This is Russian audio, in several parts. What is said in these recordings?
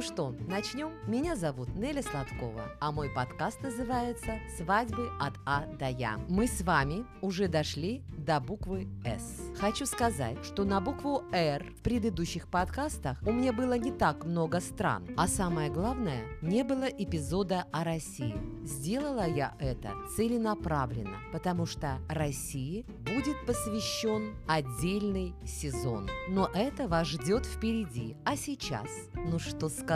Ну что, начнем? Меня зовут Неля Сладкова, а мой подкаст называется «Свадьбы от А до Я». Мы с вами уже дошли до буквы «С». Хочу сказать, что на букву «Р» в предыдущих подкастах у меня было не так много стран, а самое главное, не было эпизода о России. Сделала я это целенаправленно, потому что России будет посвящен отдельный сезон. Но это вас ждет впереди. А сейчас, ну что сказать,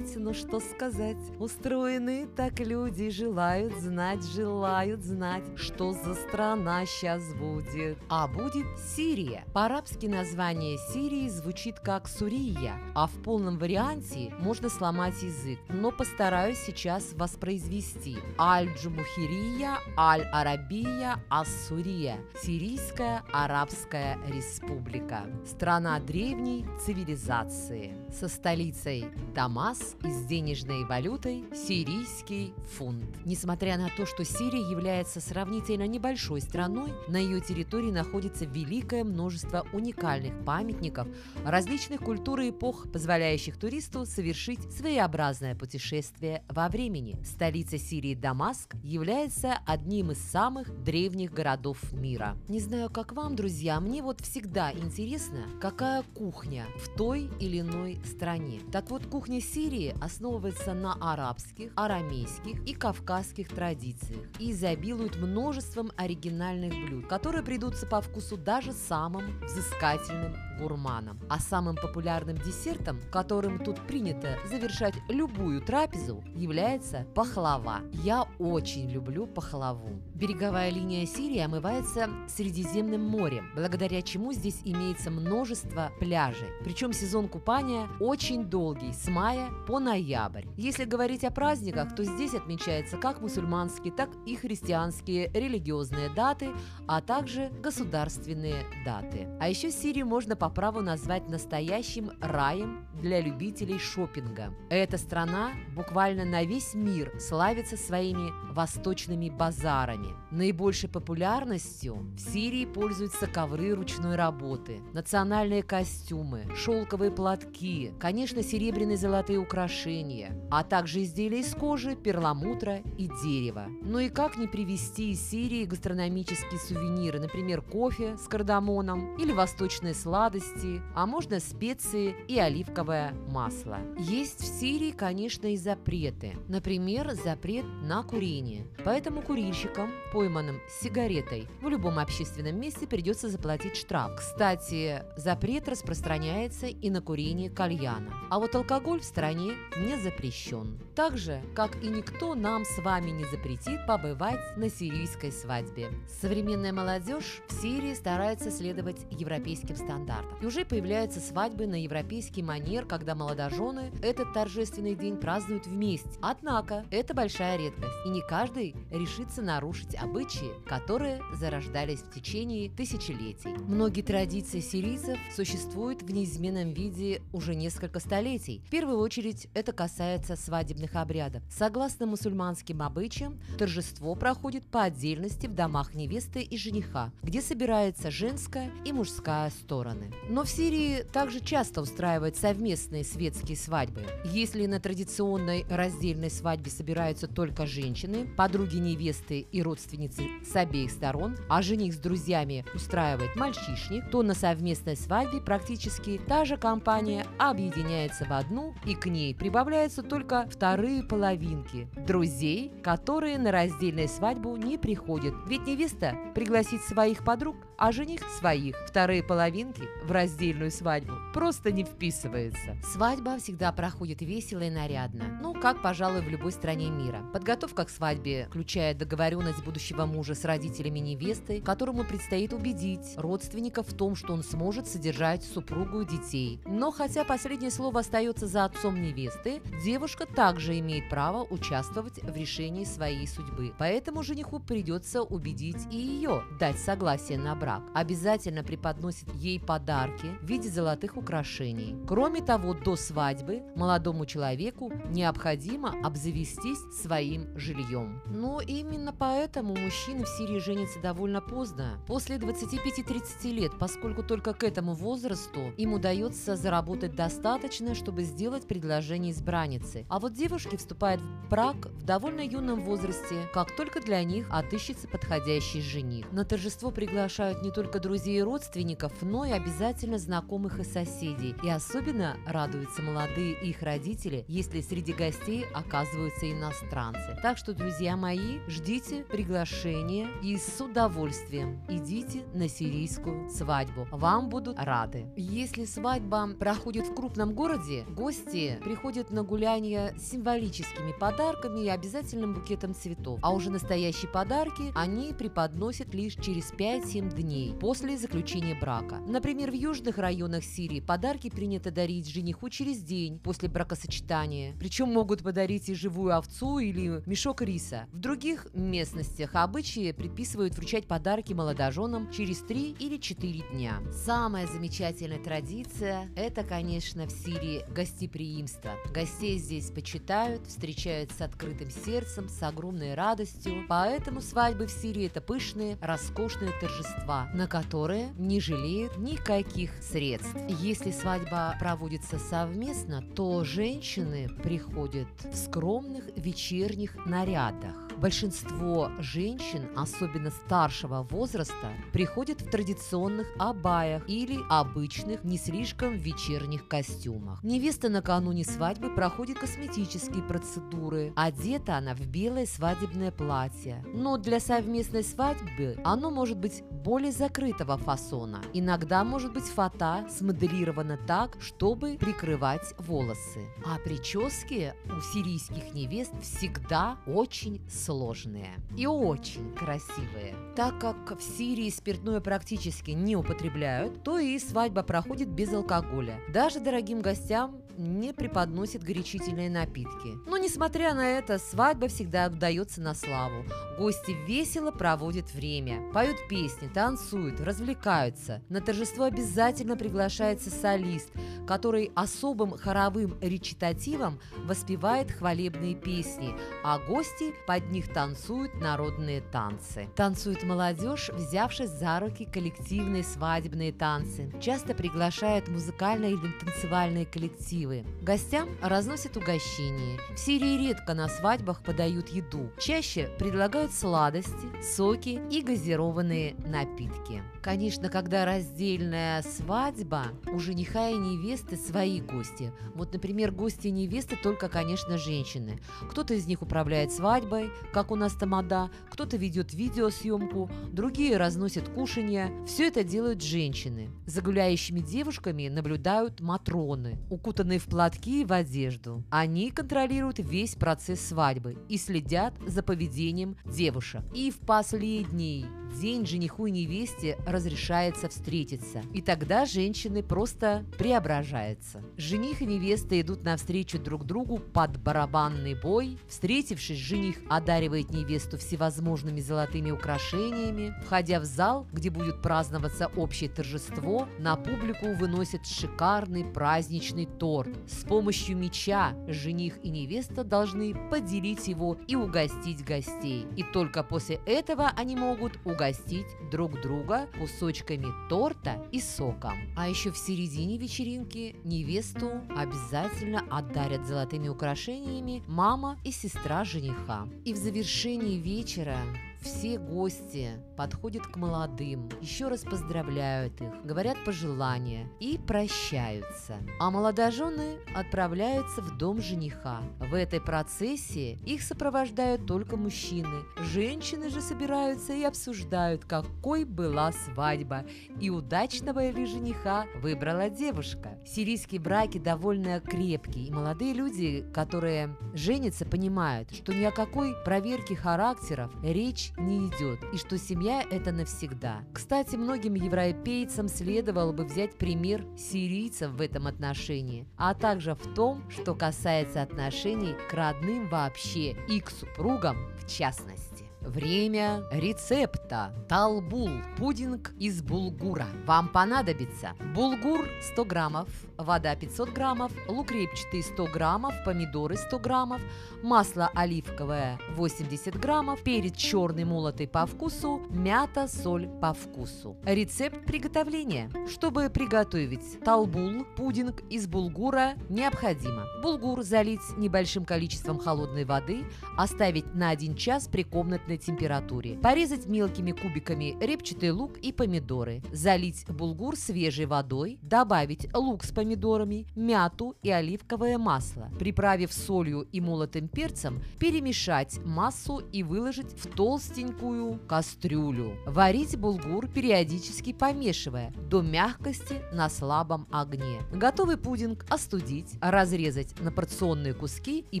ну что сказать, устроены так люди, желают знать, желают знать, что за страна сейчас будет. А будет Сирия. По-арабски название Сирии звучит как Сурия, а в полном варианте можно сломать язык, но постараюсь сейчас воспроизвести. Аль-Джумухирия, Аль-Арабия, Ассурия. Сирийская Арабская Республика. Страна древней цивилизации. Со столицей Дамас и с денежной валютой сирийский фунт. Несмотря на то, что Сирия является сравнительно небольшой страной, на ее территории находится великое множество уникальных памятников различных культур и эпох, позволяющих туристу совершить своеобразное путешествие во времени. Столица Сирии Дамаск является одним из самых древних городов мира. Не знаю, как вам, друзья, мне вот всегда интересно, какая кухня в той или иной стране. Так вот, кухня Сирии основывается на арабских, арамейских и кавказских традициях и изобилует множеством оригинальных блюд, которые придутся по вкусу даже самым взыскательным гурманам. А самым популярным десертом, которым тут принято завершать любую трапезу, является пахлава. Я очень люблю пахлаву. Береговая линия Сирии омывается Средиземным морем, благодаря чему здесь имеется множество пляжей. Причем сезон купания очень долгий, с мая по ноябрь. Если говорить о праздниках, то здесь отмечается как мусульманские, так и христианские религиозные даты, а также государственные даты. А еще Сирию можно по праву назвать настоящим раем для любителей шопинга. Эта страна буквально на весь мир славится своими восточными базарами. Наибольшей популярностью в Сирии пользуются ковры ручной работы, национальные костюмы, шелковые платки, конечно, серебряные золотые украшения, а также изделия из кожи, перламутра и дерева. Ну и как не привезти из Сирии гастрономические сувениры, например, кофе с кардамоном или восточные сладости, а можно специи и оливковое масло. Есть в Сирии, конечно, и запреты. Например, запрет на курение. Поэтому курильщикам, пойманным с сигаретой, в любом общественном месте придется заплатить штраф. Кстати, запрет распространяется и на курение кальяна. А вот алкоголь в стране не запрещен. Так же, как и никто нам с вами не запретит побывать на сирийской свадьбе. Современная молодежь в Сирии старается следовать европейским стандартам. И уже появляются свадьбы на европейский манер, когда молодожены этот торжественный день празднуют вместе. Однако, это большая редкость, и не каждый решится нарушить обычаи, которые зарождались в течение тысячелетий. Многие традиции сирийцев существуют в неизменном виде уже несколько столетий. В первую очередь это касается свадебных обрядов. Согласно мусульманским обычаям, торжество проходит по отдельности в домах невесты и жениха, где собирается женская и мужская стороны. Но в Сирии также часто устраивают совместные светские свадьбы. Если на традиционной раздельной свадьбе собираются только женщины, подруги невесты и родственницы с обеих сторон, а жених с друзьями устраивает мальчишник, то на совместной свадьбе практически та же компания объединяется в одну, и к ней прибавляются только вторые половинки друзей, которые на раздельную свадьбу не приходят. Ведь невеста пригласит своих подруг, а жених своих. Вторые половинки в раздельную свадьбу просто не вписываются. Свадьба всегда проходит весело и нарядно. Ну, как, пожалуй, в любой стране мира. Подготовка к свадьбе включает договоренность будущего мужа с родителями невесты, которому предстоит убедить родственников в том, что он сможет содержать супругу и детей. Но хотя последнее слово остается за отцом невесты, девушка также имеет право участвовать в решении своей судьбы. Поэтому жениху придется убедить и ее дать согласие на брак. Обязательно преподносит ей подарки в виде золотых украшений. Кроме того, до свадьбы молодому человеку необходимо обзавестись своим жильем. Но именно поэтому мужчины в Сирии женятся довольно поздно, после 25-30 лет, поскольку только к этому возрасту им удается заработать достаточно, чтобы сделать предложение избранницы. А вот девушки вступают в брак в довольно юном возрасте, как только для них отыщется подходящий жених. На торжество приглашают не только друзей и родственников, но и обязательно знакомых и соседей. И особенно радуются молодые и их родители, если среди гостей оказываются иностранцы. Так что, друзья мои, ждите приглашения и с удовольствием идите на сирийскую свадьбу. Вам будут рады. Если свадьба проходит в крупном городе, гости приходят на гуляние с символическими подарками и обязательным букетом цветов. А уже настоящие подарки они преподносят лишь через 5-7 дней после заключения брака. Например, в южных районах Сирии подарки принято дарить жениху через день после бракосочетания. Причем могут подарить и живую овцу или мешок риса. В других местностях обычаи предписывают вручать подарки молодоженам через 3 или 4 дня. Самая замечательная традиция – это, конечно, в Сирии гостеприимство. Гостей здесь почитают, встречают с открытым сердцем, с огромной радостью. Поэтому свадьбы в Сирии – это пышные, роскошные торжества, на которые не жалеют никаких средств. Если свадьба проводится совместно, то женщины приходят в скромных вечерних нарядах. Большинство женщин, особенно старшего возраста, приходят в традиционных абаях или обычных, не слишком вечерних костюмах. Невеста накануне свадьбы проходит косметические процедуры. Одета она в белое свадебное платье. Но для совместной свадьбы оно может быть более закрытого фасона. Иногда может быть фата смоделирована так, чтобы прикрывать волосы. А прически у сирийских невест всегда очень сложные и очень красивые. Так как в Сирии спиртное практически не употребляют, то и свадьба проходит без алкоголя. Даже дорогим гостям не преподносит горячительные напитки. Но несмотря на это, свадьба всегда удается на славу. Гости весело проводят время, поют песни, танцуют, развлекаются. На торжество обязательно приглашается солист, который особым хоровым речитативом воспевает хвалебные песни, а гости под них танцуют народные танцы. Танцует молодежь, взявшись за руки коллективные свадебные танцы. Часто приглашают музыкальные или танцевальные коллективы красивые. Гостям разносят угощения. В Сирии редко на свадьбах подают еду. Чаще предлагают сладости, соки и газированные напитки. Конечно, когда раздельная свадьба, у жениха и невесты свои гости. Вот, например, гости невесты только, конечно, женщины. Кто-то из них управляет свадьбой, как у нас тамада, кто-то ведет видеосъемку, другие разносят кушанья. Все это делают женщины. За гуляющими девушками наблюдают матроны, укутанные укутанные в платки и в одежду. Они контролируют весь процесс свадьбы и следят за поведением девушек. И в последний день жениху и невесте разрешается встретиться. И тогда женщины просто преображаются. Жених и невеста идут навстречу друг другу под барабанный бой. Встретившись, жених одаривает невесту всевозможными золотыми украшениями. Входя в зал, где будет праздноваться общее торжество, на публику выносят шикарный праздничный торт. С помощью меча жених и невеста должны поделить его и угостить гостей. И только после этого они могут угостить угостить друг друга кусочками торта и соком. А еще в середине вечеринки невесту обязательно отдарят золотыми украшениями мама и сестра жениха. И в завершении вечера все гости подходят к молодым, еще раз поздравляют их, говорят пожелания и прощаются. А молодожены отправляются в дом жениха. В этой процессии их сопровождают только мужчины. Женщины же собираются и обсуждают, какой была свадьба и удачного ли жениха выбрала девушка. Сирийские браки довольно крепкие, и молодые люди, которые женятся, понимают, что ни о какой проверке характеров речь не идет, и что семья – это навсегда. Кстати, многим европейцам следовало бы взять пример сирийцев в этом отношении, а также в том, что касается отношений к родным вообще и к супругам в частности. Время рецепта. Талбул. Пудинг из булгура. Вам понадобится булгур 100 граммов, вода 500 граммов, лук репчатый 100 граммов, помидоры 100 граммов, масло оливковое 80 граммов, перец черный молотый по вкусу, мята, соль по вкусу. Рецепт приготовления. Чтобы приготовить талбул, пудинг из булгура, необходимо булгур залить небольшим количеством холодной воды, оставить на 1 час при комнатной температуре, порезать мелкими кубиками репчатый лук и помидоры, залить булгур свежей водой, добавить лук с помидорами, мяту и оливковое масло, приправив солью и молотым перцем, перемешать массу и выложить в толстенькую кастрюлю. Варить булгур периодически помешивая до мягкости на слабом огне. Готовый пудинг остудить, разрезать на порционные куски и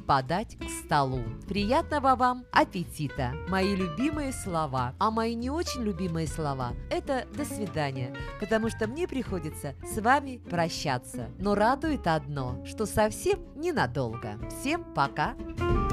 подать к столу. Приятного вам аппетита! Мои любимые слова, а мои не очень любимые слова – это «до свидания», потому что мне приходится с вами прощаться. Но радует одно, что совсем ненадолго. Всем пока! Пока!